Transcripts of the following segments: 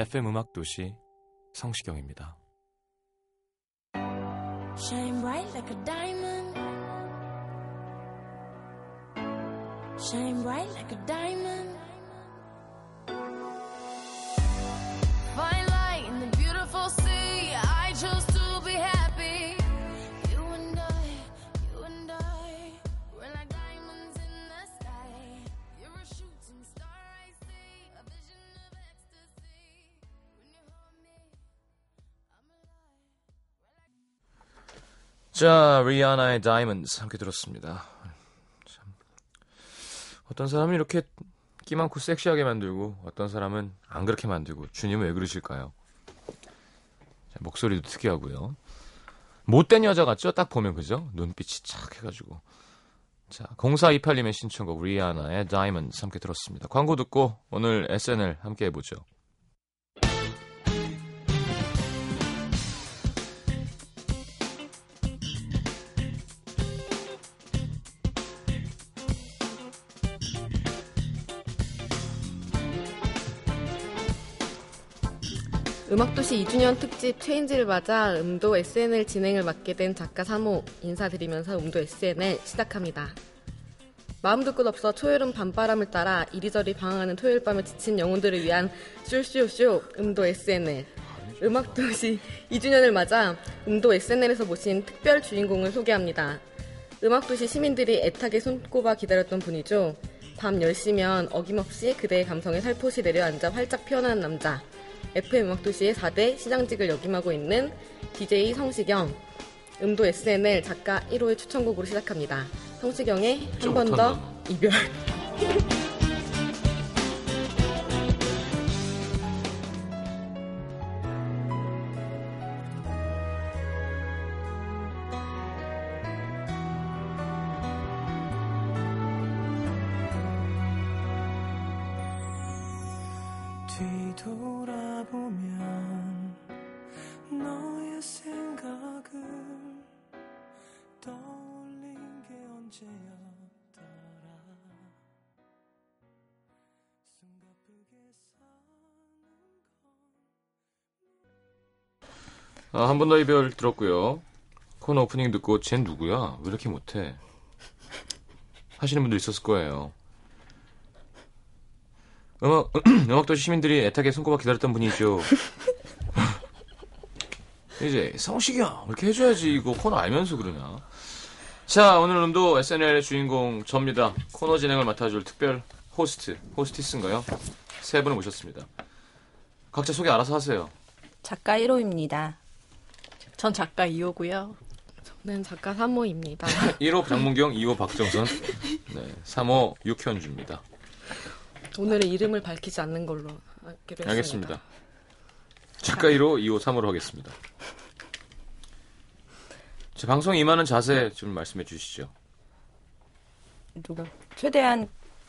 FM 음악 도시 성시경입니다. Shine bright like a diamond. Shine bright like a diamond. 자, 리아나의 Diamonds 함께 들었습니다. 참. 어떤 사람은 이렇게 끼 많고 섹시하게 만들고 어떤 사람은 안 그렇게 만들고 주님은 왜 그러실까요? 자, 목소리도 특이하고요. 못된 여자 같죠? 딱 보면 그죠? 눈빛이 착 해가지고. 자, 0428님의 신청곡 리아나의 Diamonds 함께 들었습니다. 광고 듣고 오늘 SNL 함께 해보죠. 음악도시 2주년 특집 체인지를 맞아 음도 SNL 진행을 맡게 된 작가 3호 인사드리면서 음도 SNL 시작합니다. 마음도 끝없어 초여름 밤바람을 따라 이리저리 방황하는 토요일 밤에 지친 영혼들을 위한 쇼쇼쇼 음도 SNL 음악도시 2주년을 맞아 음도 SNL에서 모신 특별 주인공을 소개합니다. 음악도시 시민들이 애타게 손꼽아 기다렸던 분이죠. 밤 10시면 어김없이 그대의 감성에 살포시 내려앉아 활짝 피어나는 남자. FM 음악도시의 4대 시장직을 역임하고 있는 DJ 성시경. 음도 SNL 작가 1호의 추천곡으로 시작합니다. 성시경의 한 번 더. 이별. 아, 한 번 더 이별 들었고요. 코너 오프닝 듣고 쟨 누구야? 왜 이렇게 못해? 하시는 분도 있었을 거예요. 음악, 음악도시 시민들이 애타게 손꼽아 기다렸던 분이죠. 이제 성시경 이렇게 해줘야지 이거 코너 알면서 그러냐. 자 오늘도 SNL의 주인공 접니다. 코너 진행을 맡아줄 특별 호스트, 호스티스인가요? 세 분을 모셨습니다. 각자 소개 알아서 하세요. 작가 1호입니다. 전 작가 2호고요. 저는 작가 3호입니다. 1호 장문경, 2호 박정선, 네, 3호 육현주입니다. 오늘은 이름을 밝히지 않는 걸로 했습니다. 알겠습니다. 작가 1호, 2호, 3호로 하겠습니다. 제 방송 임하는 자세 좀 말씀해 주시죠. 누가 최대한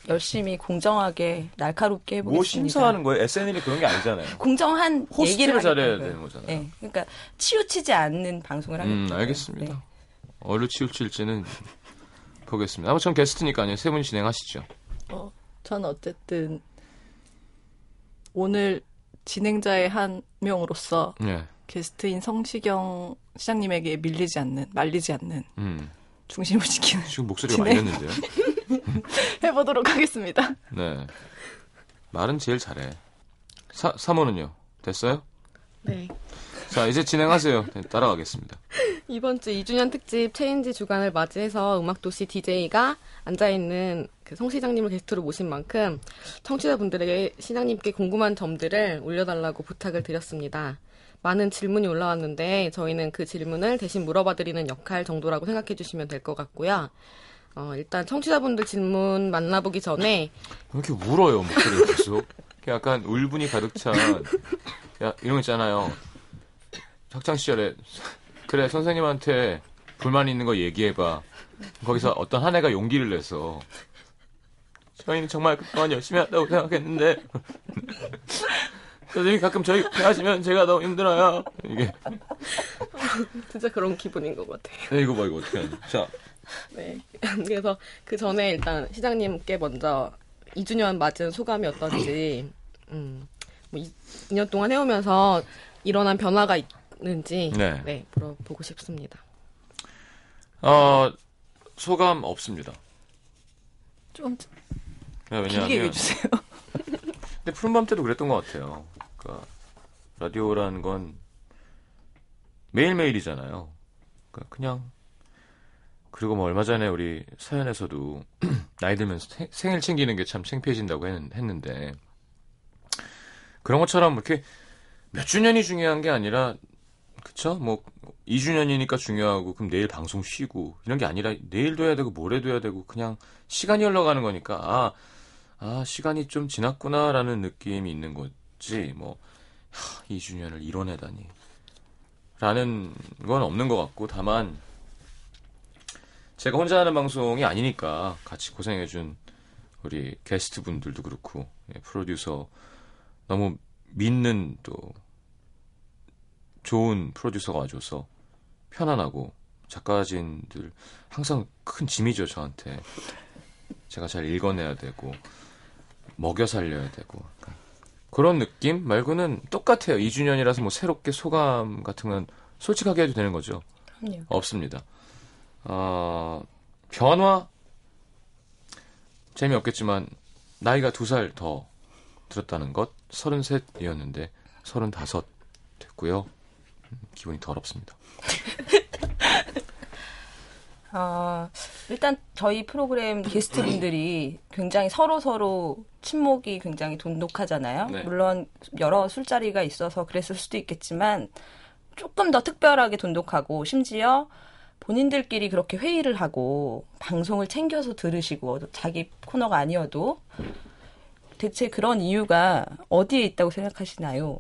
열심히 공정하게 날카롭게 해보겠습니다. 뭐 심사하는 거예요? SNL이 그런 게 아니잖아요. 공정한 얘기를 잘해야. 되는 거잖아요. 네, 그러니까 치우치지 않는 방송을 하겠다. 음, 알겠습니다. 어디로 치우칠지는 보겠습니다. 전 게스트니까요. 세 분 진행하시죠. 어, 전 어쨌든 오늘 진행자의 한 명으로서 네. 게스트인 성시경 시장님에게 밀리지 않는, 말리지 않는 음. 중심을 지키는 지금 목소리가. 했는데요. 해보도록 하겠습니다. 네. 말은 제일 잘해. 사, 3호는요? 됐어요? 네. 자, 이제 진행하세요. 네, 따라가겠습니다. 이번 주 2주년 특집 체인지 주간을 맞이해서 음악도시 DJ가 앉아있는 그 송 시장님을 게스트로 모신 만큼 청취자분들에게 시장님께 궁금한 점들을 올려달라고 부탁을 드렸습니다. 많은 질문이 올라왔는데 저희는 그 질문을 대신 물어봐 드리는 역할 정도라고 생각해 주시면 될 것 같고요. 어, 일단 청취자분들 질문 만나보기 전에 왜 이렇게 울어요 목소리 계속? 약간 울분이 가득 찬 야, 이런 거 있잖아요. 학창 시절에 그래 선생님한테 불만 있는 거 얘기해봐. 거기서 어떤 한 애가 용기를 내서 저희는 정말 그동안 열심히 한다고 생각했는데 선생님이 가끔 저희 하시면 제가 너무 힘들어요. 이게. 진짜 그런 기분인 것 같아요. 네, 이거 봐 이거 어떻게 하냐 자 네. 그래서 그 전에 일단 시장님께 먼저 2주년 맞은 소감이 어떤지, 음, 뭐 2년 동안 해오면서 일어난 변화가 있는지, 네. 네, 물어보고 싶습니다. 어, 소감 없습니다 좀 네, 길게 왜냐하면 얘기해주세요. 근데 푸른밤 때도 그랬던 것 같아요. 그러니까 라디오라는 건 매일매일이잖아요. 그러니까 그냥 그리고 뭐 얼마 전에 우리 사연에서도 나이 들면서 생- 생일 챙기는 게 참 창피해진다고 했- 했는데 그런 것처럼 이렇게 몇 주년이 중요한 게 아니라 그쵸? 뭐 2주년이니까 중요하고 그럼 내일 방송 쉬고 이런 게 아니라 내일도 해야 되고 모레도 해야 되고 그냥 시간이 흘러가는 거니까 아 아, 시간이 좀 지났구나라는 느낌이 있는 거지, 뭐, 하, 2주년을 이뤄내다니. 라는 건 없는 것 같고, 다만, 제가 혼자 하는 방송이 아니니까 같이 고생해준 우리 게스트 분들도 그렇고, 예, 프로듀서, 너무 믿는 또, 좋은 프로듀서가 와줘서 편안하고, 작가진들 항상 큰 짐이죠, 저한테. 제가 잘 읽어내야 되고, 먹여 살려야 되고 그런 느낌 말고는 똑같아요. 2주년이라서 뭐 새롭게 소감 같은 건 솔직하게 해도 되는 거죠. 그럼요. 없습니다. 어, 변화 재미없겠지만 나이가 두 살 더 들었다는 것 33이었는데 35 됐고요. 음, 기분이 더럽습니다. 어, 일단 저희 프로그램 게스트분들이 굉장히 서로 서로 친목이 굉장히 돈독하잖아요. 네. 물론 여러 술자리가 있어서 그랬을 수도 있겠지만 조금 더 특별하게 돈독하고 심지어 본인들끼리 그렇게 회의를 하고 방송을 챙겨서 들으시고 자기 코너가 아니어도 대체 그런 이유가 어디에 있다고 생각하시나요?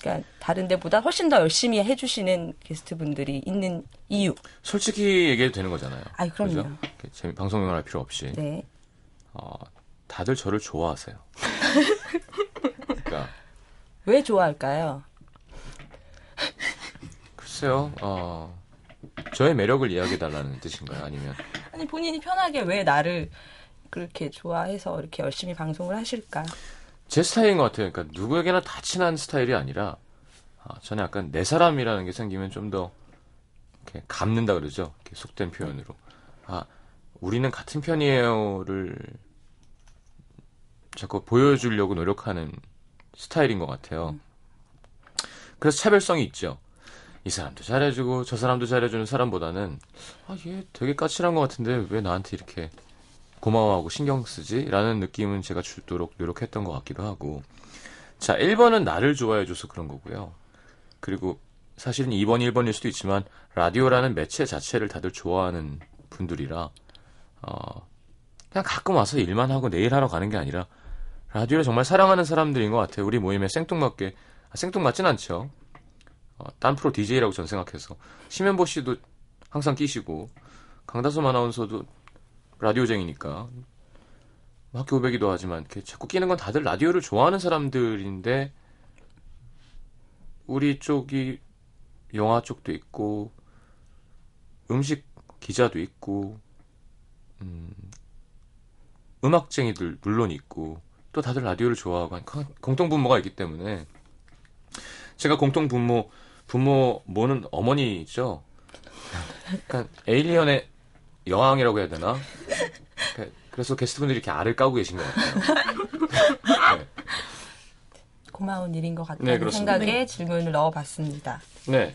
그러니까 다른 데보다 훨씬 더 열심히 해주시는 게스트분들이 있는 이유. 솔직히 얘기해도 되는 거잖아요. 아이, 그럼요. 재미 방송용을 할 필요 없이. 네. 어, 다들 저를 좋아하세요. 그러니까 왜 좋아할까요? 글쎄요, 어, 저의 매력을 이야기해달라는 뜻인가요? 아니면 아니 본인이 편하게 왜 나를 그렇게 좋아해서 이렇게 열심히 방송을 하실까? 제 스타일인 것 같아요. 그러니까 누구에게나 다 친한 스타일이 아니라 아, 저는 약간 내 사람이라는 게 생기면 좀 더 이렇게 감는다 그러죠. 이렇게 속된 표현으로. 아, 우리는 같은 편이에요를 자꾸 보여주려고 노력하는 스타일인 것 같아요. 그래서 차별성이 있죠. 이 사람도 잘해주고 저 사람도 잘해주는 사람보다는 아, 얘 되게 까칠한 것 같은데 왜 나한테 이렇게 고마워하고 신경 쓰지? 라는 느낌은 제가 주도록 노력했던 것 같기도 하고. 자, 1번은 나를 좋아해줘서 그런 거고요. 그리고 사실은 2번, 1번일 수도 있지만, 라디오라는 매체 자체를 다들 좋아하는 분들이라, 어, 그냥 가끔 와서 일만 하고 내일 하러 가는 게 아니라, 라디오를 정말 사랑하는 사람들인 것 같아요. 우리 모임에 생뚱맞게, 아, 생뚱맞진 않죠. 어, 딴 프로 DJ라고 전 생각해서. 심현보 씨도 항상 끼시고, 강다솜 아나운서도 라디오쟁이니까. 학교 오배기도 하지만 이렇게 자꾸 끼는 건 다들 라디오를 좋아하는 사람들인데 우리 쪽이 영화 쪽도 있고 음식 기자도 있고 음, 음악쟁이들 물론 있고 또 다들 라디오를 좋아하고 공통 분모가 있기 때문에. 제가 공통 분모 부모 모는 어머니죠. 약간 에일리언의 여왕이라고 해야 되나? 그- 그래서 게스트분들이 이렇게 알을 까고 계신 것 같아요. 네. 고마운 일인 것 같다는 네, 그렇습니다. 생각에 질문을 넣어봤습니다. 네.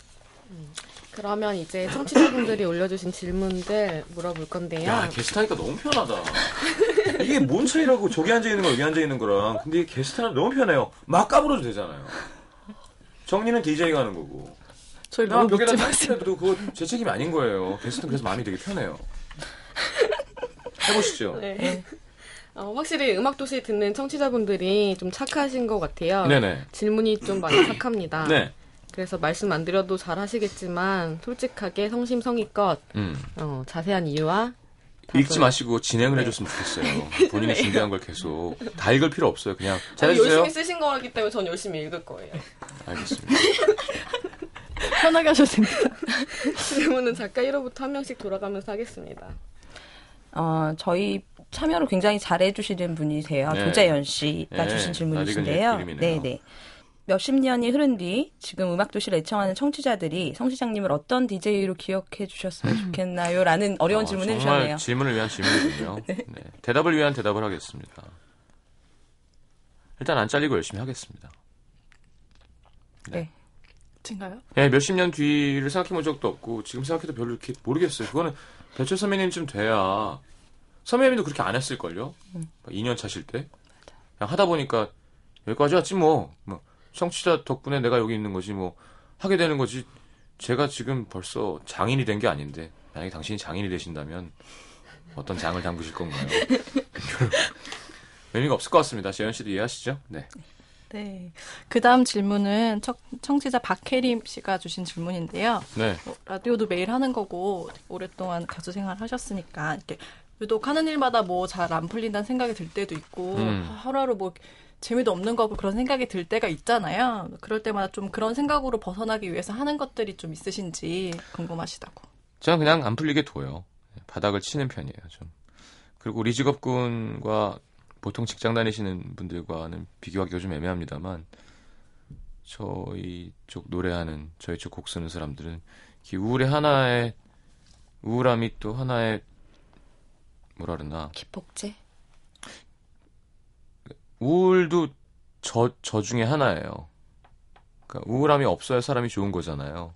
그러면 이제 청취자분들이 올려주신 질문들 물어볼 건데요. 야, 게스트 하니까 너무 편하다. 이게 뭔 차이라고 저기 앉아있는 거 여기 앉아있는 거랑. 근데 이게 게스트 하면 너무 편해요. 막 까불어도 되잖아요. 정리는 DJ가 하는 거고. 저희 나 너무 벽에다 묻지 마세요. 도 그거 제 책임이 아닌 거예요. 게스트는 그래서 마음이 되게 편해요. 해보시죠. 네. 어, 확실히 음악 도시 듣는 청취자분들이 좀 착하신 것 같아요. 네네. 질문이 좀 많이 착합니다. 네. 그래서 말씀 안 드려도 잘 하시겠지만 솔직하게 성심성의껏 음. 어, 자세한 이유와 읽지 마시고 진행을 해줬으면 좋겠어요. 본인이 준비한 걸 계속 다 읽을 필요 없어요. 그냥 잘해주세요. 열심히 쓰신 거기 때문에 전 열심히 읽을 거예요. 알겠습니다. 편하게 하셔도 됩니다. 질문은 작가 1호부터 한 명씩 돌아가면서 하겠습니다. 어, 저희 참여를 굉장히 잘해주시는 분이세요. 네. 조재현 씨가 네, 주신 질문이신데요. 이름이네요. 네네. 몇십 년이 흐른 뒤 지금 음악도시를 애청하는 청취자들이 성 시장님을 어떤 DJ로 기억해 주셨으면 좋겠나요? 라는 어려운 어, 질문을 정말 해주셨네요. 질문을 위한 질문이군요. 네. 대답을 위한 대답을 하겠습니다. 일단 안 잘리고 열심히 하겠습니다. 네. 진가요? 예, 몇십 년 뒤를 생각해 본 적도 없고 지금 생각해도 별로 이렇게 모르겠어요. 그거는 배철 선배님쯤 돼야 선배님도 그렇게 안 했을걸요? 2년 차실 때. 그냥 하다 보니까 여기까지 왔지 뭐. 뭐 청취자 덕분에 내가 여기 있는 거지 뭐 하게 되는 거지. 제가 지금 벌써 장인이 된 게 아닌데 만약에 당신이 장인이 되신다면 어떤 장을 담그실 건가요? 의미가 없을 것 같습니다. 재현 씨도 이해하시죠? 네. 네. 그 다음 질문은 청, 청취자 박혜림 씨가 주신 질문인데요. 네. 뭐, 라디오도 매일 하는 거고 오랫동안 가수 생활 하셨으니까 이렇게 유독 하는 일마다 뭐 잘 안 풀린다는 생각이 들 때도 있고 음. 하루하루 뭐 재미도 없는 거고 그런 생각이 들 때가 있잖아요. 그럴 때마다 좀 그런 생각으로 벗어나기 위해서 하는 것들이 좀 있으신지 궁금하시다고. 저는 그냥 안 풀리게 둬요. 바닥을 치는 편이에요, 좀. 그리고 우리 직업군과 보통 직장 다니시는 분들과는 비교하기가 좀 애매합니다만, 저희 쪽 노래하는, 저희 쪽 곡 쓰는 사람들은 이 우울의 하나의, 우울함이 또 하나의, 뭐라 그러나, 기폭제? 우울도 저, 저 중에 하나예요. 그러니까 우울함이 없어야 사람이 좋은 거잖아요.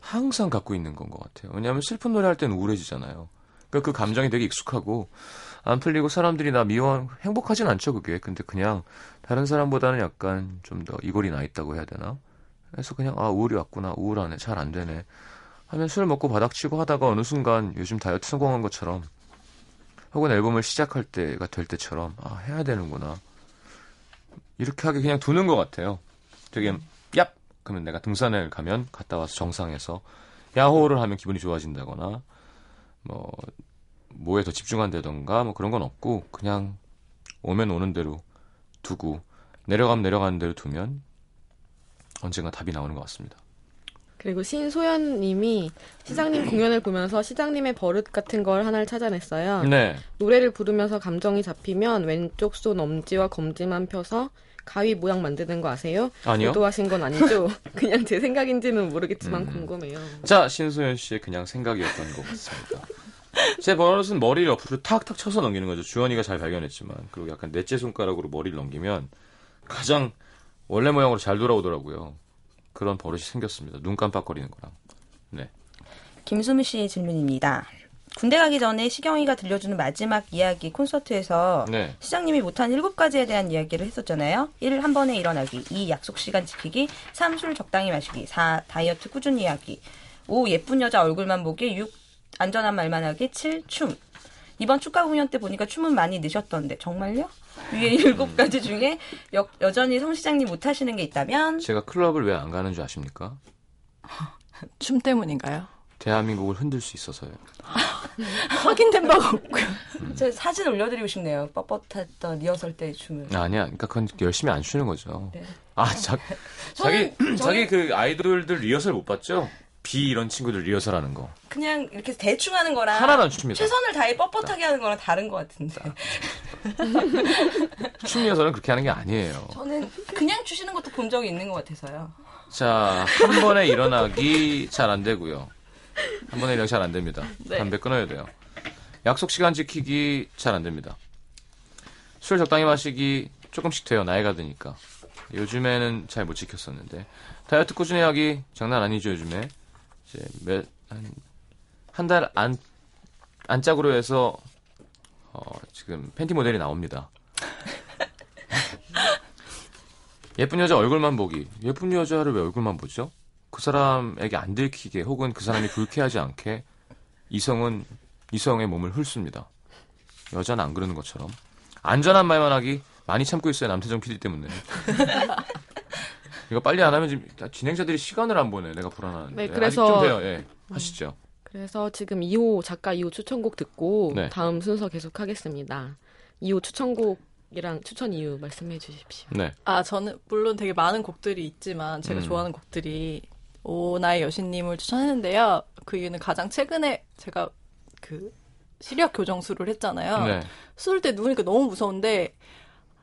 항상 갖고 있는 건 것 같아요. 왜냐하면 슬픈 노래 할 때는 우울해지잖아요. 그러니까 그 감정이 되게 익숙하고 안 풀리고 사람들이 나 미워 행복하진 않죠 그게. 근데 그냥 다른 사람보다는 약간 좀 더 이골이 나 있다고 해야 되나? 그래서 그냥 아 우울이 왔구나 우울하네 잘 안 되네 하면 술 먹고 바닥치고 하다가 어느 순간 요즘 다이어트 성공한 것처럼 혹은 앨범을 시작할 때가 될 때처럼 아 해야 되는구나 이렇게 하게 그냥 두는 것 같아요. 되게 얍 그러면 내가 등산을 가면 갔다 와서 정상에서 야호를 하면 기분이 좋아진다거나 뭐 뭐에 더 집중한다던가 뭐 그런 건 없고 그냥 오면 오는 대로 두고 내려가면 내려가는 대로 두면 언젠가 답이 나오는 것 같습니다. 그리고 신소연 님이 시장님 공연을 보면서 시장님의 버릇 같은 걸 하나를 찾아냈어요. 네. 노래를 부르면서 감정이 잡히면 왼쪽 손 엄지와 검지만 펴서 가위 모양 만드는 거 아세요? 아니요. 의도하신 건 아니죠? 그냥 제 생각인지는 모르겠지만 음. 궁금해요. 자, 신소연 씨의 그냥 생각이었던 것 같습니다. 제 버릇은 머리를 옆으로 탁탁 쳐서 넘기는 거죠. 주원이가 잘 발견했지만. 그리고 약간 넷째 손가락으로 머리를 넘기면 가장 원래 모양으로 잘 돌아오더라고요. 그런 버릇이 생겼습니다. 눈 깜빡거리는 거랑. 네. 김수미 씨의 질문입니다. 군대 가기 전에 시경이가 들려주는 마지막 이야기 콘서트에서 네. 시장님이 못한 일곱 가지에 대한 이야기를 했었잖아요. 1. 한 번에 일어나기. 2. 약속 시간 지키기. 3. 술 적당히 마시기. 4. 다이어트 꾸준히 하기. 5. 예쁜 여자 얼굴만 보기. 6. 안전한 말만 하기. 7. 춤. 이번 축가 공연 때 보니까 춤은 많이 늦었던데 정말요? 위에 일곱 가지 중에 여, 여전히 성 시장님 못 하시는 게 있다면 제가 클럽을 왜 안 가는 줄 아십니까? 춤 때문인가요? 대한민국을 흔들 수 있어서요. 확인된 바가 없고요. 제 사진 올려드리고 싶네요. 뻣뻣했던 리허설 때의 춤을. 아니야. 그러니까 그건 열심히 안 추는 거죠. 네. 아, 자, 자기, 저는- 자기 그 아이돌들 리허설 못 봤죠? 비 이런 친구들 리허설 하는 거. 그냥 이렇게 대충 하는 거랑 하나도 안 춥니다. 최선을 다해 뻣뻣하게 하는 거랑 다른 것 같은데. 춤 리허설은 그렇게 하는 게 아니에요. 저는 그냥 추시는 것도 본 적이 있는 것 같아서요. 자, 한 번에 일어나기 잘 안 되고요. 한 번에 잘 안 됩니다. 네. 담배 끊어야 돼요. 약속 시간 지키기 잘 안 됩니다. 술 적당히 마시기 조금씩 돼요. 나이가 드니까. 요즘에는 잘 못 지켰었는데. 다이어트 꾸준히 하기 장난 아니죠, 요즘에. 이제 몇한한 달안 안짝으로 해서 어, 지금 팬티 모델이 나옵니다. 예쁜 여자 얼굴만 보기. 예쁜 여자를 왜 얼굴만 보죠? 그 사람에게 안 들키게 혹은 그 사람이 불쾌하지 않게 이성은 이성의 몸을 훑습니다. 여자는 안 그러는 것처럼 안전한 말만 하기 많이 참고 있어요 남태정 PD 때문에. 이거 빨리 안 하면 지금 진행자들이 시간을 안 보네. 내가 불안하는데. 네, 아직 그래서- 좀 돼요. 예. 하시죠. 그래서 지금 2호 작가 2호 추천곡 듣고 네. 다음 순서 계속 하겠습니다. 2호 추천곡이랑 추천 이유 말씀해 주십시오. 네. 아, 저는 물론 되게 많은 곡들이 있지만 제가 음. 좋아하는 곡들이 오나의 여신님을 추천했는데요. 그 이유는 가장 최근에 제가 그 시력 교정술을 했잖아요. 네. 수술 때 누우니까 너무 무서운데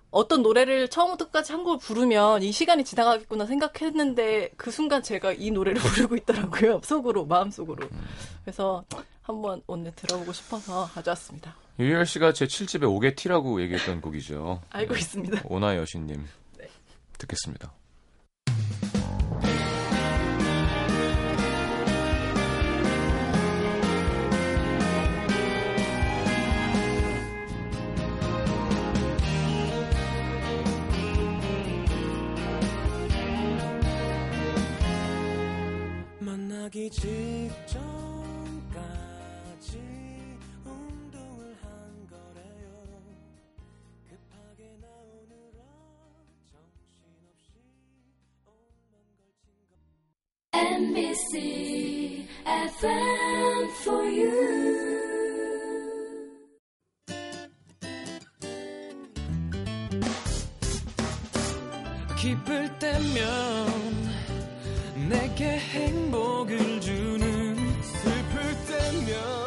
어떤 노래를 처음부터 끝까지 한 곡을 부르면 이 시간이 지나가겠구나 생각했는데 그 순간 제가 이 노래를 부르고 있더라고요. 속으로, 마음속으로. 그래서 한번 오늘 들어보고 싶어서 가져왔습니다. 유열 씨가 제 7집에 5개 티라고 얘기했던 곡이죠. 알고 네. 있습니다. 오나 여신님. 듣겠습니다. 기쁠 때면 내게 행복을 주는 슬플 때면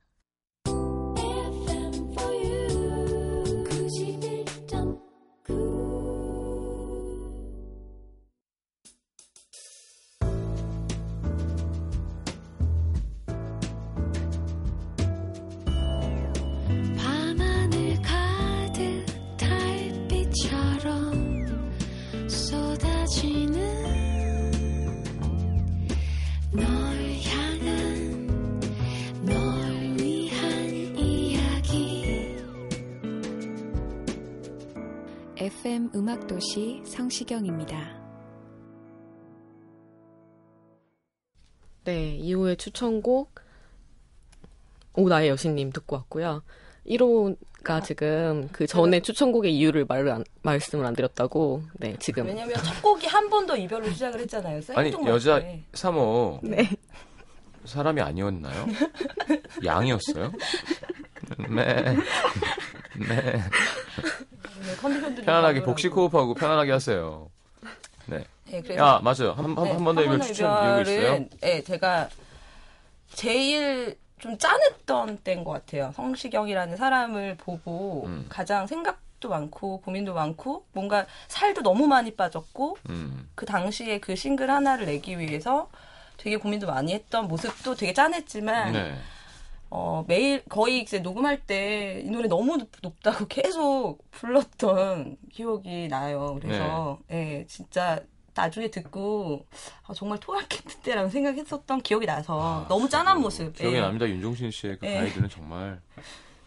FM 음악도시 성시경입니다. 네, 2호의 추천곡 오 나의 여신님 듣고 왔고요. 1호가 지금 그 전에 추천곡의 이유를 말을 안- 말씀을 안 드렸다고. 네, 지금 왜냐면 첫 곡이 한 번도 이별로 시작을 했잖아요. 아니. 여자 3호. 네. 사람이 아니었나요? 양이었어요? 네. 네. 네, 편안하게. 복식 호흡하고 편안하게 하세요. 네. 네, 그래서 야, 맞아요. 한, 한, 네, 한번더 이별 추천 이유가 있어요? 네, 제가 제일 좀 짠했던 때인 것 같아요. 성시경이라는 사람을 보고 음. 가장 생각도 많고 고민도 많고 뭔가 살도 너무 많이 빠졌고 음. 그 당시에 그 싱글 하나를 내기 위해서 되게 고민도 많이 했던 모습도 되게 짠했지만 네. 어, 매일 거의 이제 녹음할 때 이 노래 너무 높, 높다고 계속 불렀던 기억이 나요. 그래서 예, 진짜 나중에 듣고 아, 정말 토하겠는데라는 생각했었던 기억이 나서 너무 짠한 모습. 기억이 예. 납니다. 윤종신 씨의 그 예. 가이드는 정말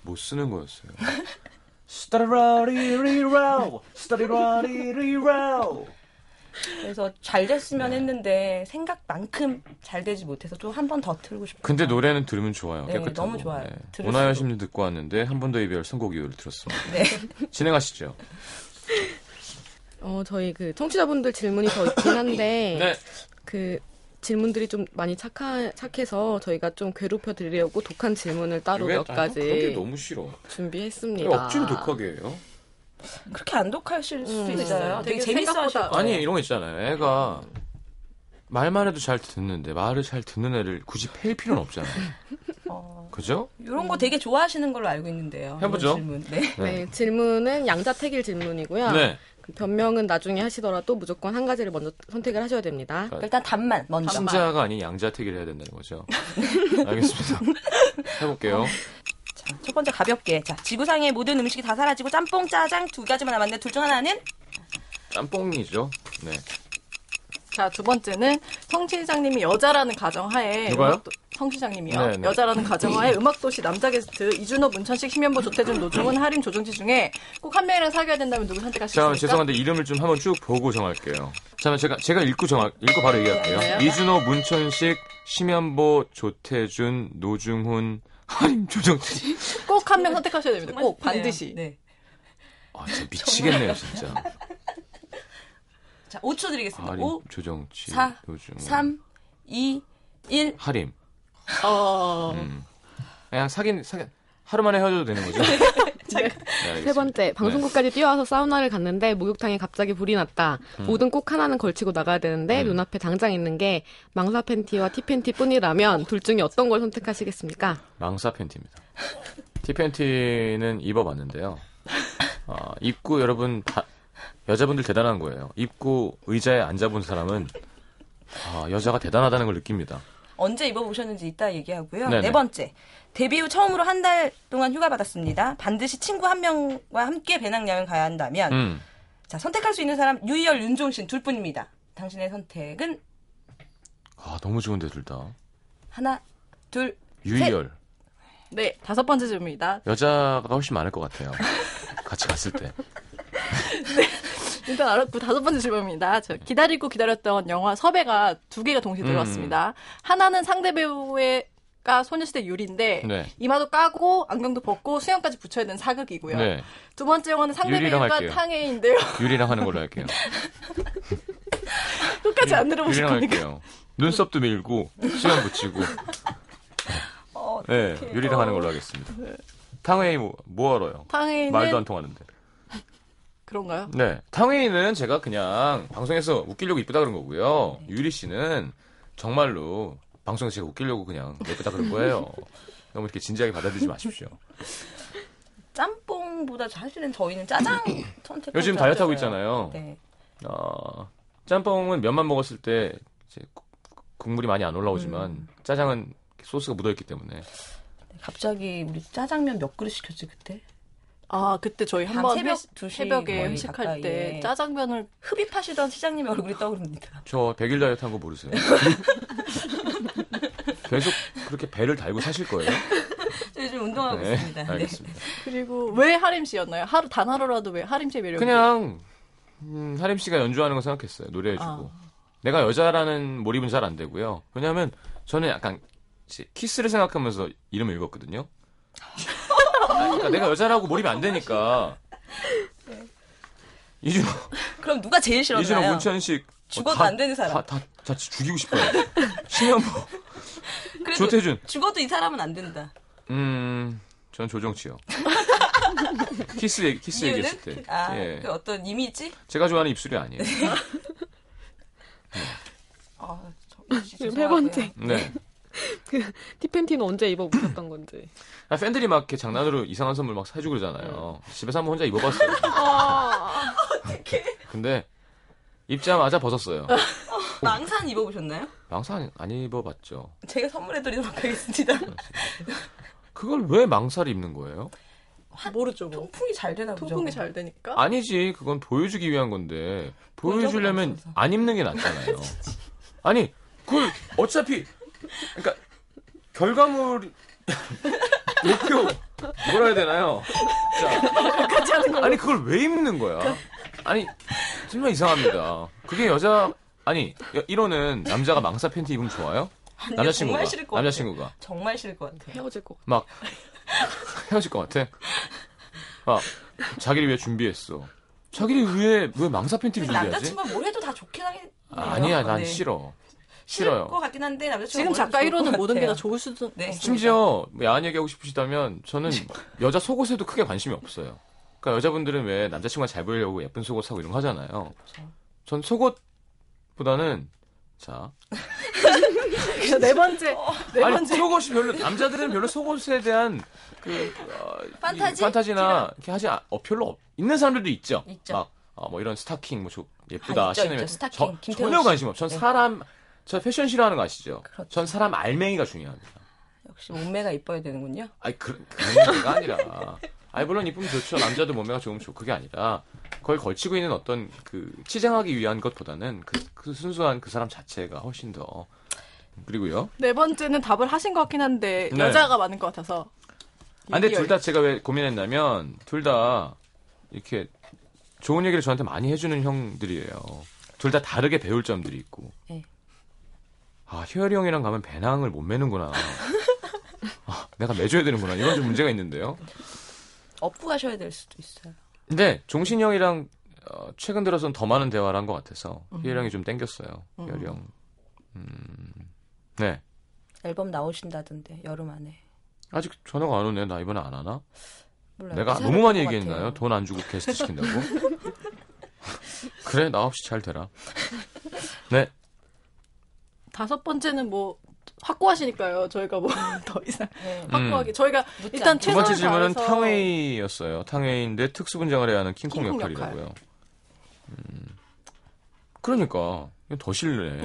못 쓰는 거였어요. 스타리라리리라우 스타리라리리라우 그래서 잘 됐으면 네. 했는데 생각만큼 잘 되지 못해서 좀한번 더 틀고 싶어요. 근데 노래는 들으면 좋아요. 네, 깨끗하고. 너무 좋아요. 들을수록. 오나연 심리 듣고 왔는데 한 번 더 이별 선곡 이유를 들었습니다. 네. 진행하시죠. 어, 저희 그 청취자분들 질문이 더 있긴 한데 네. 그 질문들이 좀 많이 착하, 착해서 저희가 좀 괴롭혀 드리려고 독한 질문을 따로 왜- 몇 가지 너무 싫어. 왜 준비했습니다. 억지로 독하게 해요? 그렇게 안 독하실 수도 음, 있어요. 되게, 되게 재밌어 하실 생각보다- 거예요. 아니 이런 거 있잖아요. 애가 말만 해도 잘 듣는데 말을 잘 듣는 애를 굳이 팰 필요는 없잖아요. 어, 그죠? 이런 거 되게 좋아하시는 걸로 알고 있는데요. 해보죠. 질문. 네. 네, 질문은 양자택일 질문이고요. 네. 그 변명은 나중에 하시더라도 무조건 한 가지를 먼저 선택을 하셔야 됩니다. 일단 답만 먼저. 신자가 아닌 양자택일 해야 된다는 거죠. 알겠습니다. 해볼게요. 자, 첫 번째 가볍게. 자, 지구상의 모든 음식이 다 사라지고 짬뽕, 짜장 두 가지만 남았는데 둘 중 하나는 짬뽕이죠. 네. 자, 두 번째는 성 시장님이 여자라는 가정하에 누가요? 음악도- 성 시장님이요. 네, 네. 여자라는 가정하에 음악도시 남자 게스트 이준호, 문천식, 심현보, 조태준, 노중훈, 하림, 조정지 중에 꼭 한 명이랑 사귀어야 된다면 누구 자, 선택하시겠습니까? 죄송한데 이름을 좀 한번 쭉 보고 정할게요. 잠깐 제가 제가 읽고 정할 읽고 바로 얘기할게요. 네. 이준호, 문천식, 심현보, 조태준, 노중훈, 하림, 조정치. 꼭 한 명 선택하셔야 됩니다. 꼭 네, 반드시. 네. 아, 진짜 미치겠네요, 진짜. 자, 5초 드리겠습니다. 하림, 5, 조정치, 사, 노중훈, 3, 2, 1. 하림. 어, 음. 그냥 사귄 사귄 하루 만에 헤어져도 되는 거죠? 네, 알겠습니다. 세 번째, 방송국까지 뛰어와서 사우나를 갔는데 목욕탕에 갑자기 불이 났다. 뭐든 꼭 하나는 걸치고 나가야 되는데 음. 눈앞에 당장 있는 게 망사 팬티와 티 팬티 뿐이라면 둘 중에 어떤 걸 선택하시겠습니까? 망사 팬티입니다. 티 팬티는 입어봤는데요. 아, 입고 여러분 다 여자분들 대단한 거예요. 입고 의자에 앉아본 사람은 아, 여자가 대단하다는 걸 느낍니다. 언제 입어보셨는지 이따 얘기하고요. 네네. 네 번째. 데뷔 후 처음으로 한 달 동안 휴가 받았습니다. 반드시 친구 한 명과 함께 배낭여행 가야 한다면 음, 자 선택할 수 있는 사람 유희열, 윤종신 둘 뿐입니다. 당신의 선택은 아 너무 좋은데 둘 다. 하나, 둘, 유희열 네, 다섯 번째 질문입니다. 여자가 훨씬 많을 것 같아요. 같이 갔을 때. 일단 알았고 다섯 번째 질문입니다. 저 기다리고 기다렸던 영화 섭외가 두 개가 동시에 음. 들어왔습니다. 하나는 상대 배우가 소녀시대 유리인데 네. 이마도 까고 안경도 벗고 수염까지 붙여야 되는 사극이고요. 네, 두 번째 영화는 상대 배우가. 탕해인데요. 유리랑 하는 걸로 할게요. 끝까지 안 들어보실? 할게요. 눈썹도 밀고 수염 붙이고. 어, 네, 유리랑 하는 걸로 하겠습니다. 탕웨이 뭐, 뭐 하러요? 탕해인은 말도 안 통하는데. 그런가요? 네. 탕웨이는 제가 그냥 방송에서 웃기려고 이쁘다 그런 거고요. 유리 씨는 정말로 방송에서 제가 웃기려고 그냥 예쁘다 그런 거예요. 너무 이렇게 진지하게 받아들이지 마십시오. 짬뽕보다 사실은 저희는 짜장 선택. 요즘 다이어트 하고 있잖아요. 네. 어, 짬뽕은 면만 먹었을 때 이제 국- 국물이 많이 안 올라오지만 음. 짜장은 소스가 묻어있기 때문에 갑자기 우리 짜장면 몇 그릇 시켰지 그때? 아 그때 저희 밤 한번 새벽 2시 새벽에 회식할 가까이에. 때 짜장면을 흡입하시던 시장님의 얼굴이 떠오릅니다. 저 100일 다이어트 한 거 모르세요? 계속 그렇게 배를 달고 사실 거예요? 저 요즘 운동하고 네, 있습니다. 네. 알겠습니다. 그리고 왜 하림 씨였나요? 하루 단 하루라도 왜 하림 씨의 매력이 그냥 음, 하림 씨가 연주하는 거 생각했어요. 노래해주고. 아. 내가 여자라는 몰입은 잘 안 되고요. 왜냐하면 저는 약간 키스를 생각하면서 이름을 읽었거든요. 아, 그러니까 내가 여자라고 몰입이 안 되니까. 이준호, 그럼 누가 제일 이준호 싫었나요? 문천식. 죽어도 다- 안 되는 사람. 다, 다, 다 죽이고 싶어요. 신현보, 조태준. 죽어도 이 사람은 안 된다. 음, 전 조정치요. 키스 얘기, 키스 이유는? 얘기했을 때. 아, 예. 그 어떤 이미지? 제가 좋아하는 입술이 아니에요. 아, 저, 지금 세 번째. 네. 티 팬티는 언제 입어보셨던 건지. 아, 팬들이 막 이렇게 장난으로 이상한 선물 막 사주고 그러잖아요. 집에서 한번 혼자 입어봤어요. 근데 입자마자 벗었어요. 망산 입어보셨나요? 망사 안, 안 입어봤죠. 제가 선물해드리도록 하겠습니다. 그걸 왜 망사를 입는 거예요? 모르죠 뭐. 통풍이 잘 되나 보죠. 통풍이 잘 되니까. 아니지, 그건 보여주기 위한 건데 보여주려면. 안 입는 게 낫잖아요. 아니, 그걸 어차피 그러니까 결과물이 목표 뭐라 해야 되나요? 자, 아니 그걸 왜 입는 거야? 아니 정말 이상합니다. 그게 여자 아니 1호는 남자가 망사 팬티 입으면 좋아요? 남자친구가 정말 싫을 것 같아요. 남자친구가 정말 싫을 것 같아요. 헤어질 것 같아. 막 헤어질 것 같아. 아 자기를 위해 준비했어. 자기를 위해 왜 망사 팬티를 준비하지? 남자친구가 뭘 해도 다 좋긴 하긴 아, 아니야, 난 네. 싫어. 싫어요. 것 같긴 한데 남자친구가 지금 뭘 작가 해도 좋을 1호는 것 모든 게 다. 좋을 수도 네. 심지어 뭐 야한 얘기하고 싶으시다면 저는 여자 속옷에도 크게 관심이 없어요. 그러니까 여자분들은 왜 남자친구가 잘 보이려고 예쁜 속옷 사고 이런 거 하잖아요. 전 속옷보다는 자 네 번째 네 아니 번째 속옷이 별로 남자들은 별로 속옷에 대한 그 어, 이 판타지? 판타지나 이렇게 하지 않, 어, 별로 없, 있는 사람들도 있죠. 있죠. 막 어, 뭐 이런 스타킹 뭐 조- 예쁘다 아, 있죠, 신으면 있죠. 스타킹. 저, 전혀 씨. 관심 없. 전 네. 사람 저 패션 싫어하는 거 아시죠? 그렇죠. 전 사람 알맹이가 중요합니다. 역시 몸매가 이뻐야 되는군요. 아니 그, 그런 문제가 아니라 아니 물론 이쁘면 좋죠 남자도 몸매가 좋으면 좋고 그게 아니라 그걸 걸치고 있는 어떤 그 치장하기 위한 것보다는 그, 그 순수한 그 사람 자체가 훨씬 더 그리고요 네 번째는 답을 하신 것 같긴 한데 네. 여자가 많은 것 같아서. 아, 근데. 둘 다 제가 왜 고민했냐면 둘 다 이렇게 좋은 얘기를 저한테 많이 해주는 형들이에요 둘 다 다르게 배울 점들이 있고 네. 아 희열이 형이랑 가면 배낭을 못 매는구나 아, 내가 매줘야 되는구나 이건 좀 문제가 있는데요 업고 가셔야 될 수도 있어요. 근데 종신이 형이랑 어, 최근 들어서는 더 많은 대화를 한 것 같아서 희열이 형이 좀 땡겼어요. 희열이 형. 음, 네. 앨범 나오신다던데 여름 안에. 아직 전화가 안 오네. 나 이번에 안 하나? 몰라요. 내가 너무 많이 본것 얘기했나요? 돈 안 주고 게스트 시킨다고? 그래, 나 없이 잘 되라. 네. 다섯 번째는 뭐 확고하시니까요. 저희가 뭐 더 이상 네. 확고하게 저희가 묻지 일단. 두 번째 질문은 다해서 탕웨이였어요. 탕웨이인데 특수분장을 해야 하는 킹콩, 킹콩 역할이라고요. 음, 그러니까 더 싫네.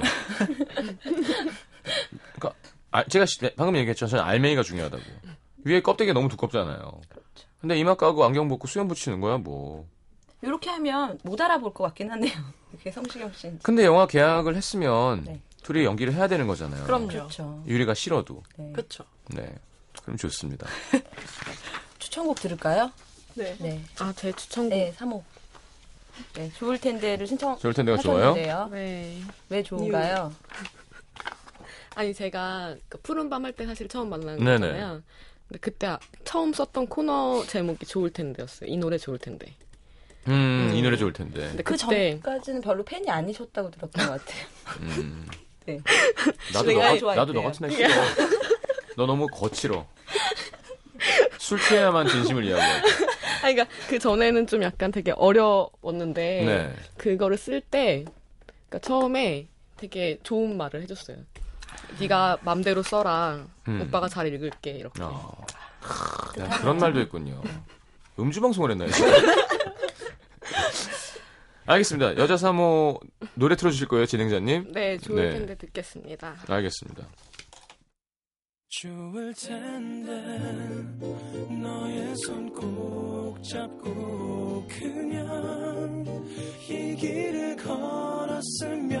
그러니까 아, 제가 시- 네, 방금 얘기했죠. 저는 알맹이가 중요하다고. 위에 껍데기 너무 두껍잖아요. 그렇죠. 근데 이마 까고 안경 벗고 수염 붙이는 거야 뭐. 이렇게 하면 못 알아볼 것 같긴 하네요. 이렇게 성시경 씨. 근데 영화 계약을 했으면 네. 둘이 연기를 해야 되는 거잖아요. 그럼요. 그렇죠. 유리가 싫어도. 네. 그렇죠. 네. 그럼 좋습니다. 추천곡 들을까요? 네. 네. 아, 제 추천곡. 네, 3호. 네, 좋을 텐데를 신청. 좋을 텐데가 좋아요. 하셨는데요. 네. 왜 좋은가요? 아니 제가 그 푸른 밤 할 때 사실 처음 만난 네네. 거잖아요. 근데 그때 아- 처음 썼던 코너 제목이 좋을 텐데였어요. 이 노래 좋을 텐데. 음, 이 음. 노래 좋을 텐데. 근데 그 그때 전까지는 별로 팬이 아니셨다고 들었던 것 같아요. 음. 네. 나도 내가 너, 같- 좋아했대요. 나도 너 같은 애 싫어. 너 너무 거칠어. 술 취해야만 진심을 이야기해. 아니 그러니까 그 전에는 좀 약간 되게 어려웠는데 네. 그거를 쓸 때 그러니까 처음에 되게 좋은 말을 해줬어요. 네가 맘대로 써라. 음. 오빠가 잘 읽을게 이렇게. 어. 야, 그런 말도 있군요. 음주 방송을 했나요? 알겠습니다. 여자 3호 노래 틀어주실 거예요, 진행자님? 네, 좋을 네. 텐데 듣겠습니다. 알겠습니다. 좋을 텐데 너의 손 꼭 잡고 그냥 이 길을 걸었으면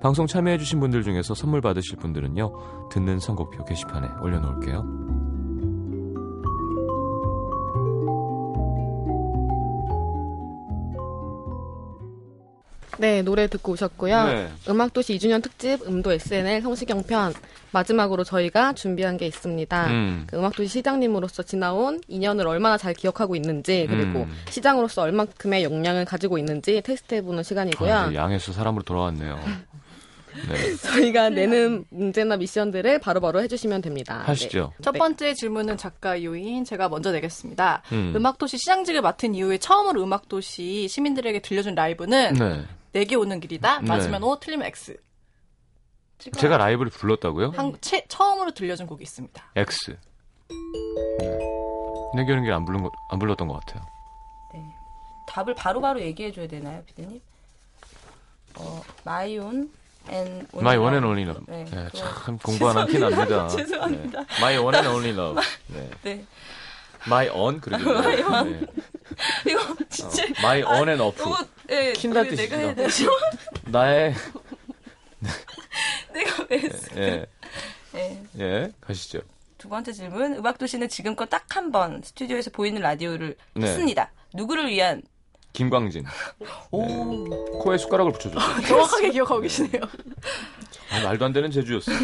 방송 참여해주신 분들 중에서 선물 받으실 분들은요, 듣는 선곡표 게시판에 올려놓을게요. 네, 노래 듣고 오셨고요. 네. 음악도시 2주년 특집 음도 SNL 성시경 편 마지막으로 저희가 준비한 게 있습니다. 음. 그 음악도시 시장님으로서 지나온 2년을 얼마나 잘 기억하고 있는지 그리고 음. 시장으로서 얼만큼의 역량을 가지고 있는지 테스트해보는 시간이고요. 아, 네, 양에서 사람으로 돌아왔네요. 네, 저희가 내는 문제나 미션들을 바로바로 해주시면 됩니다. 하시죠. 첫 네. 번째 질문은 작가 요인 제가 먼저 내겠습니다. 음. 음악도시 시장직을 맡은 이후에 처음으로 음악도시 시민들에게 들려준 라이브는 네. 내게 오는 길이다. 네. 맞으면 O, 틀리면 X. 제가 라이브를 불렀다고요? 한, 채, 처음으로 들려준 곡이 있습니다. X. 네. 내겨는 길안 부른 거, 안 불렀던 것 같아요. 네. 답을 바로 바로 얘기해줘야 되나요, 피디님? 어, 마이온 앤 My one and only love. 네, 네, 참 공부 안한티 납니다. 죄송합니다. 네. My one and only love. 네. 네. My on 그러죠. 네. 이거 진짜 My on and off. 너무 예, 킨다 이거 내가 뜻이죠. 해야 되죠. 나의 내가 왜 했어? 예. 예. 예, 가시죠. 두 번째 질문. 음악 도시는 지금껏 딱 한 번 스튜디오에서 보이는 라디오를 네. 했습니다. 누구를 위한? 김광진. 오. 코에 숟가락을 붙여줬어요. 정확하게 기억하고 계시네요. 아, 말도 안 되는 제주였어요.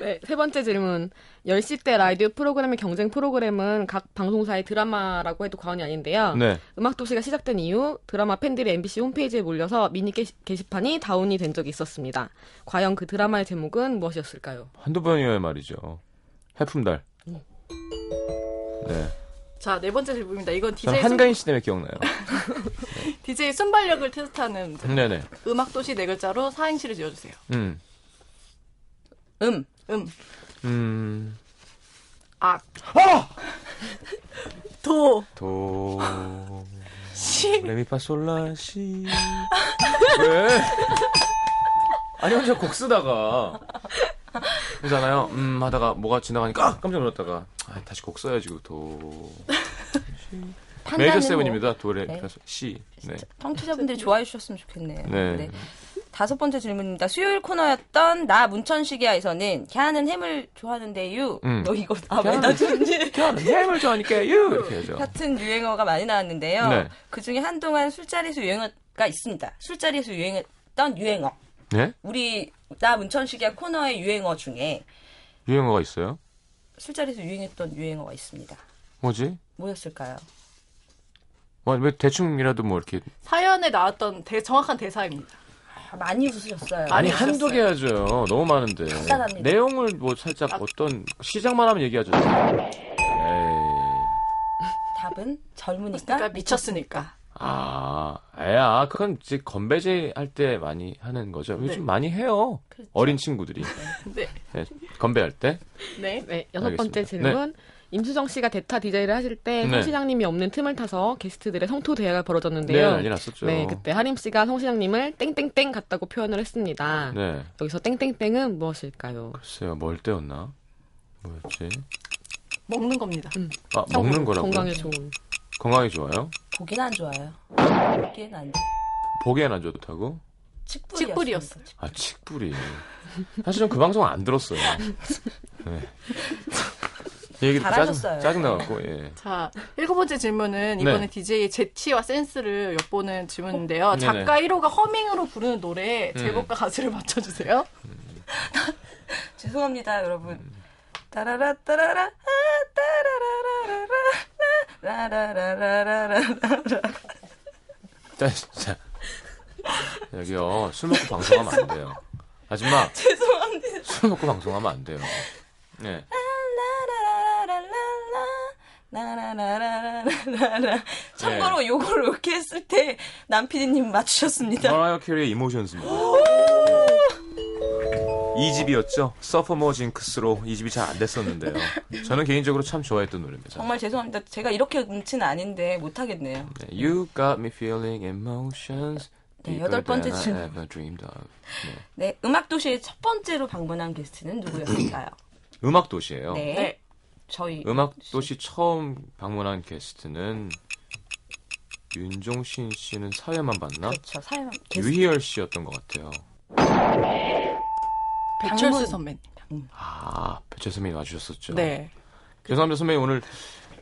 네, 세 번째 질문. 10시 대 라디오 프로그램의 경쟁 프로그램은 각 방송사의 드라마라고 해도 과언이 아닌데요. 네. 음악도시가 시작된 이후 드라마 팬들이 MBC 홈페이지에 몰려서 미니 게시, 게시판이 다운이 된 적이 있었습니다. 과연 그 드라마의 제목은 무엇이었을까요? 한두 번이어야 말이죠. 해품달. 네. 자, 네 번째 질문입니다. 이건 DJ, 순, 한가인 씨 때문에 기억나요. DJ 순발력을 테스트하는 네네. 음악 도시 네 글자로 사행시를 지어 주세요. 음. 음. 음, 음. 악, 도, 도. 시, 레미파솔라 시. 왜? 아니 혼자 곡 쓰다가 그러잖아요. 음 하다가 뭐가 지나가니까 깜짝 놀랐다가 아, 다시 곡 써야지 그 도. 메이저 판단은 세븐입니다. 뭐, 도레 네. 시. 네. 청취자분들이 좋아해 주셨으면 좋겠네요. 네. 다섯 번째 질문입니다. 수요일 코너였던 나 문천식이야에서는 걔는 햄을 좋아하는데요. 음. 너 이거 아왜나 주는지 저는 햄을 좋아하니까 유 이렇게 하죠. 같은 유행어가 많이 나왔는데요. 네. 그 중에 한동안 술자리에서 유행어가 있습니다. 술자리에서 유행했던 유행어. 네? 우리 나 문천식이야 코너의 유행어 중에 유행어가 있어요? 술자리에서 유행했던 유행어가 있습니다. 뭐지? 뭐였을까요? 뭐, 왜 대충이라도 뭐 이렇게 사연에 나왔던 대, 정확한 대사입니다. 아, 많이 웃으셨어요. 아니 한두 개 하죠. 너무 많은데. 간단합니다. 내용을 뭐 살짝 어떤 시작만 하면 얘기하죠. 에이. 답은 젊으니까 그러니까 미쳤으니까. 아, 애야. 그건 이제 건배제 할 때 많이 하는 거죠. 요즘 네. 많이 해요. 그렇죠. 어린 친구들이. 네. 네, 건배할 때. 네. 네, 여섯 번째 알겠습니다. 질문. 임수정 씨가 대타 DJ를 하실 때 네. 송 시장님이 없는 틈을 타서 게스트들의 성토 대화가 네, 벌어졌는데요. 난리 났었죠. 네, 그때 하림 씨가 송 시장님을 땡땡땡 같다고 표현을 했습니다. 네. 여기서 땡땡땡은 무엇일까요? 글쎄요, 뭘 때였나? 뭐였지? 먹는 겁니다. 아, 먹는 거라고. 건강에 좋은. 건강에 좋아요? 보기는 안 좋아요. 보기에는 안 보기엔 안 좋다고? 칡뿌리였어요. 아, 칡뿌리. 사실은 그 방송 안 들었어요. 네. 이 얘기 잘하셨어요. 짜증, 짜증나갖고, 예. 자, 일곱 번째 질문은 이번에 네. DJ의 재치와 센스를 엿보는 질문인데요. 네네. 작가 1호가 허밍으로 부르는 노래 음. 제목과 가수를 맞춰주세요. 죄송합니다, 여러분. 따라라 따라라 라라라라라 라라라라라라 자. 여기요, 술 먹고 방송하면 안 돼요. 아줌마, 죄송합니다. 술 먹고 방송하면 안 돼요. 네. 라라라라라라라라라라. 참고로 요거를 이렇게 했을 때 남피디님 맞추셨습니다. 머라이어 캐리의 Emotions입니다. 2집이었죠. sophomore 징크스로 2집이 잘 안 됐었는데요. 저는 개인적으로 참 좋아했던 노래입니다. 정말 죄송합니다. 제가 이렇게 음치는 아닌데 못하겠네요. 네, You got me feeling emotions. 네, 여덟 번째 질문. 네. 네, 음악도시의 첫 번째로 방문한 게스트는 누구였을까요? 음악 도시예요. 네. 네. 저희 음악 도시 처음 방문한 게스트는 윤종신 씨는 사회만 봤나? 그렇죠. 게스트 유희열 씨였던 것 같아요. 배철수 방문. 선배님. 아, 배철 선배님 와주셨었죠. 네. 죄송합니다 선배님 오늘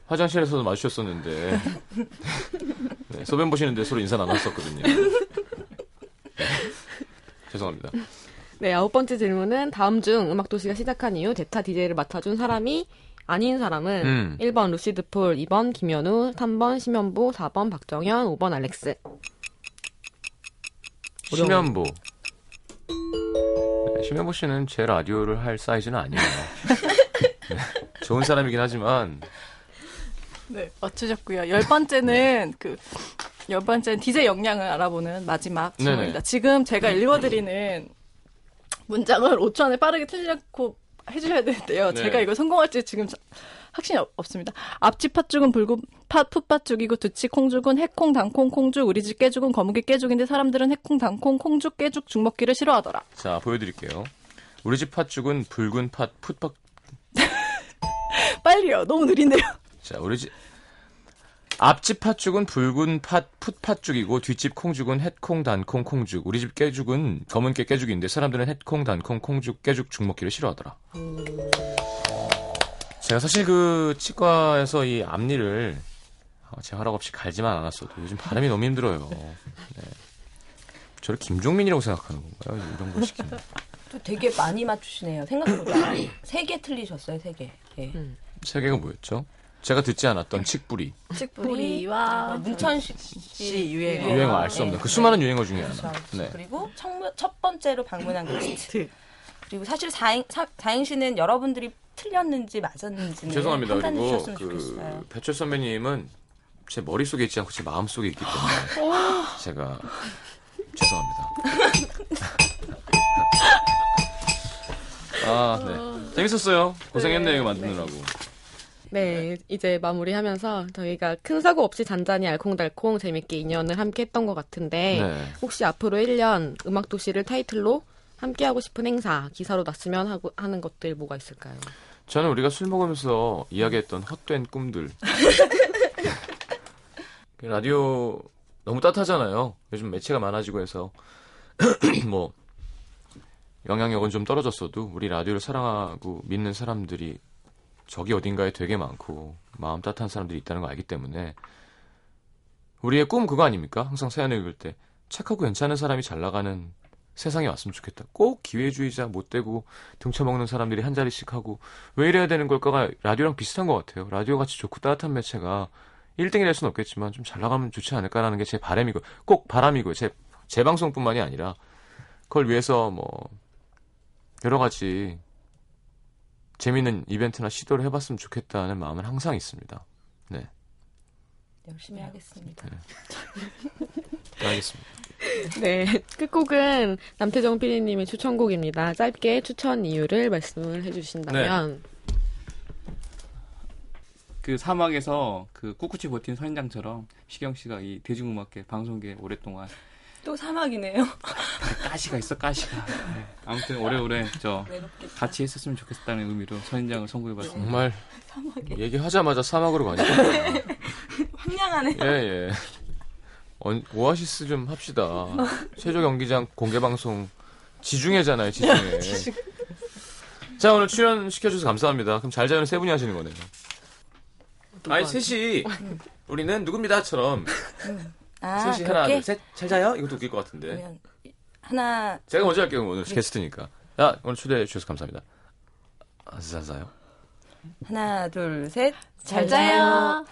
화장실에서도 마주쳤었는데 네, 소변 보시는데 서로 인사 나눴었거든요. 네. 죄송합니다. 네, 아홉 번째 질문은 다음 중 음악 도시가 시작한 이후 대타 DJ를 맡아준 사람이 아닌 사람은 음. 1번 루시드 폴, 2번 김현우, 3번 심현보, 4번 박정현, 5번 알렉스. 심현보. 네, 심현보 씨는 제 라디오를 할 사이즈는 아니에요. 네, 좋은 사람이긴 하지만 네, 맞추셨고요. 열 번째는 그, 열 번째는 DJ 역량을 알아보는 마지막 네네. 질문입니다. 지금 제가 읽어드리는 문장을 5초 안에 빠르게 틀리지 않고 해주셔야 되는데요. 네. 제가 이거 성공할지 지금 자- 확신이 없- 없습니다. 앞치 팥죽은 불고 팥 풋팥죽이고 두치 콩죽은 해콩 당콩 콩죽 우리 집 깨죽은 거무개 깨죽인데 사람들은 해콩 당콩 콩죽 깨죽 죽 먹기를 싫어하더라. 자 보여드릴게요. 우리 집 팥죽은 붉은 팥 풋팥 빨리요. 너무 느린데요. 자, 우리 집 앞집 팥죽은 붉은 팥 풋팥죽이고 뒷집 콩죽은 햇콩 단콩 콩죽. 우리 집 깨죽은 검은 깨 깨죽인데 사람들은 햇콩 단콩 콩죽 깨죽 죽 먹기를 싫어하더라. 제가 사실 그 치과에서 이 앞니를 어, 제 허락 없이 갈지만 않았어도 요즘 발음이 너무 힘들어요. 네. 저를 김종민이라고 생각하는 건가요? 이런 걸 시키면. 또 되게 많이 맞추시네요. 생각보다 세 개 틀리셨어요. 세 개. 예. 세 개가 뭐였죠? 제가 듣지 않았던 칡뿌리. 뿌리와 문천식 씨씨 유행어. 유행어 알 수 없는 그 수많은 유행어 중에 하나. 그렇죠. 네. 그리고 첫, 첫 번째로 방문한 게스트. 그리고 사실 사행, 사, 사행시는 여러분들이 틀렸는지 맞았는지는 죄송합니다. 판단해 그리고 주셨으면 좋겠어요. 그 배철 선배님은 제 머릿속에 있지 않고 제 마음속에 있기 때문에 제가 죄송합니다. 아, 네. 재밌었어요. 고생했네요, 이거 만드느라고. 네, 이제 마무리하면서 저희가 큰 사고 없이 잔잔히 알콩달콩 재밌게 인연을 함께 했던 것 같은데 네. 혹시 앞으로 1년 음악도시를 타이틀로 함께 하고 싶은 행사, 기사로 났으면 하고 하는 것들 뭐가 있을까요? 저는 우리가 술 먹으면서 이야기했던 헛된 꿈들. 그 라디오 너무 따뜻하잖아요. 요즘 매체가 많아지고 해서 뭐 영향력은 좀 떨어졌어도 우리 라디오를 사랑하고 믿는 사람들이 저기 어딘가에 되게 많고 마음 따뜻한 사람들이 있다는 걸 알기 때문에 우리의 꿈 그거 아닙니까? 항상 사연을 읽을 때 착하고 괜찮은 사람이 잘 나가는 세상에 왔으면 좋겠다. 꼭 기회주의자 못 되고 등쳐먹는 사람들이 한 자리씩 하고 왜 이래야 되는 걸까가 라디오랑 비슷한 것 같아요. 라디오 같이 좋고 따뜻한 매체가 1등이 될 수는 없겠지만 좀 잘 나가면 좋지 않을까라는 게 제 바람이고 꼭 바람이고요. 제, 제 방송뿐만이 아니라 그걸 위해서 뭐 여러 가지 재미있는 이벤트나 시도를 해봤으면 좋겠다는 마음은 항상 있습니다. 네, 열심히 하겠습니다. 알겠습니다. 네, 끝곡은 남태정 PD님의 추천곡입니다. 짧게 추천 이유를 말씀을 해주신다면 그 사막에서 그 꿋꿋이 버틴 선인장처럼 시경 씨가 이 대중음악계 방송계 오랫동안 또 사막이네요. 가시가 있어 가시가. 네. 아무튼 오래오래 저 같이 했었으면 좋겠다는 의미로 선인장을 선고해봤습니다. 정말 얘기하자마자 사막으로 가니까 황량하네. 예, 예. 어, 오아시스 좀 합시다. 최저 경기장 공개 방송 지중해잖아요, 지중해. 자, 오늘 출연 시켜주셔서 감사합니다. 그럼 잘 자요는 세 분이 하시는 거네요. 아니, 셋이, 우리는 누굽니다처럼, 아, 셋이 하나? 둘, 셋, 잘 자요? 이것도 웃길 것 같은데. 하나, 제가 먼저 할게요, 오늘 게스트니까. 야, 오늘 초대해 주셔서 감사합니다. 아, 잘 자요? 하나, 둘, 셋. 잘 자요.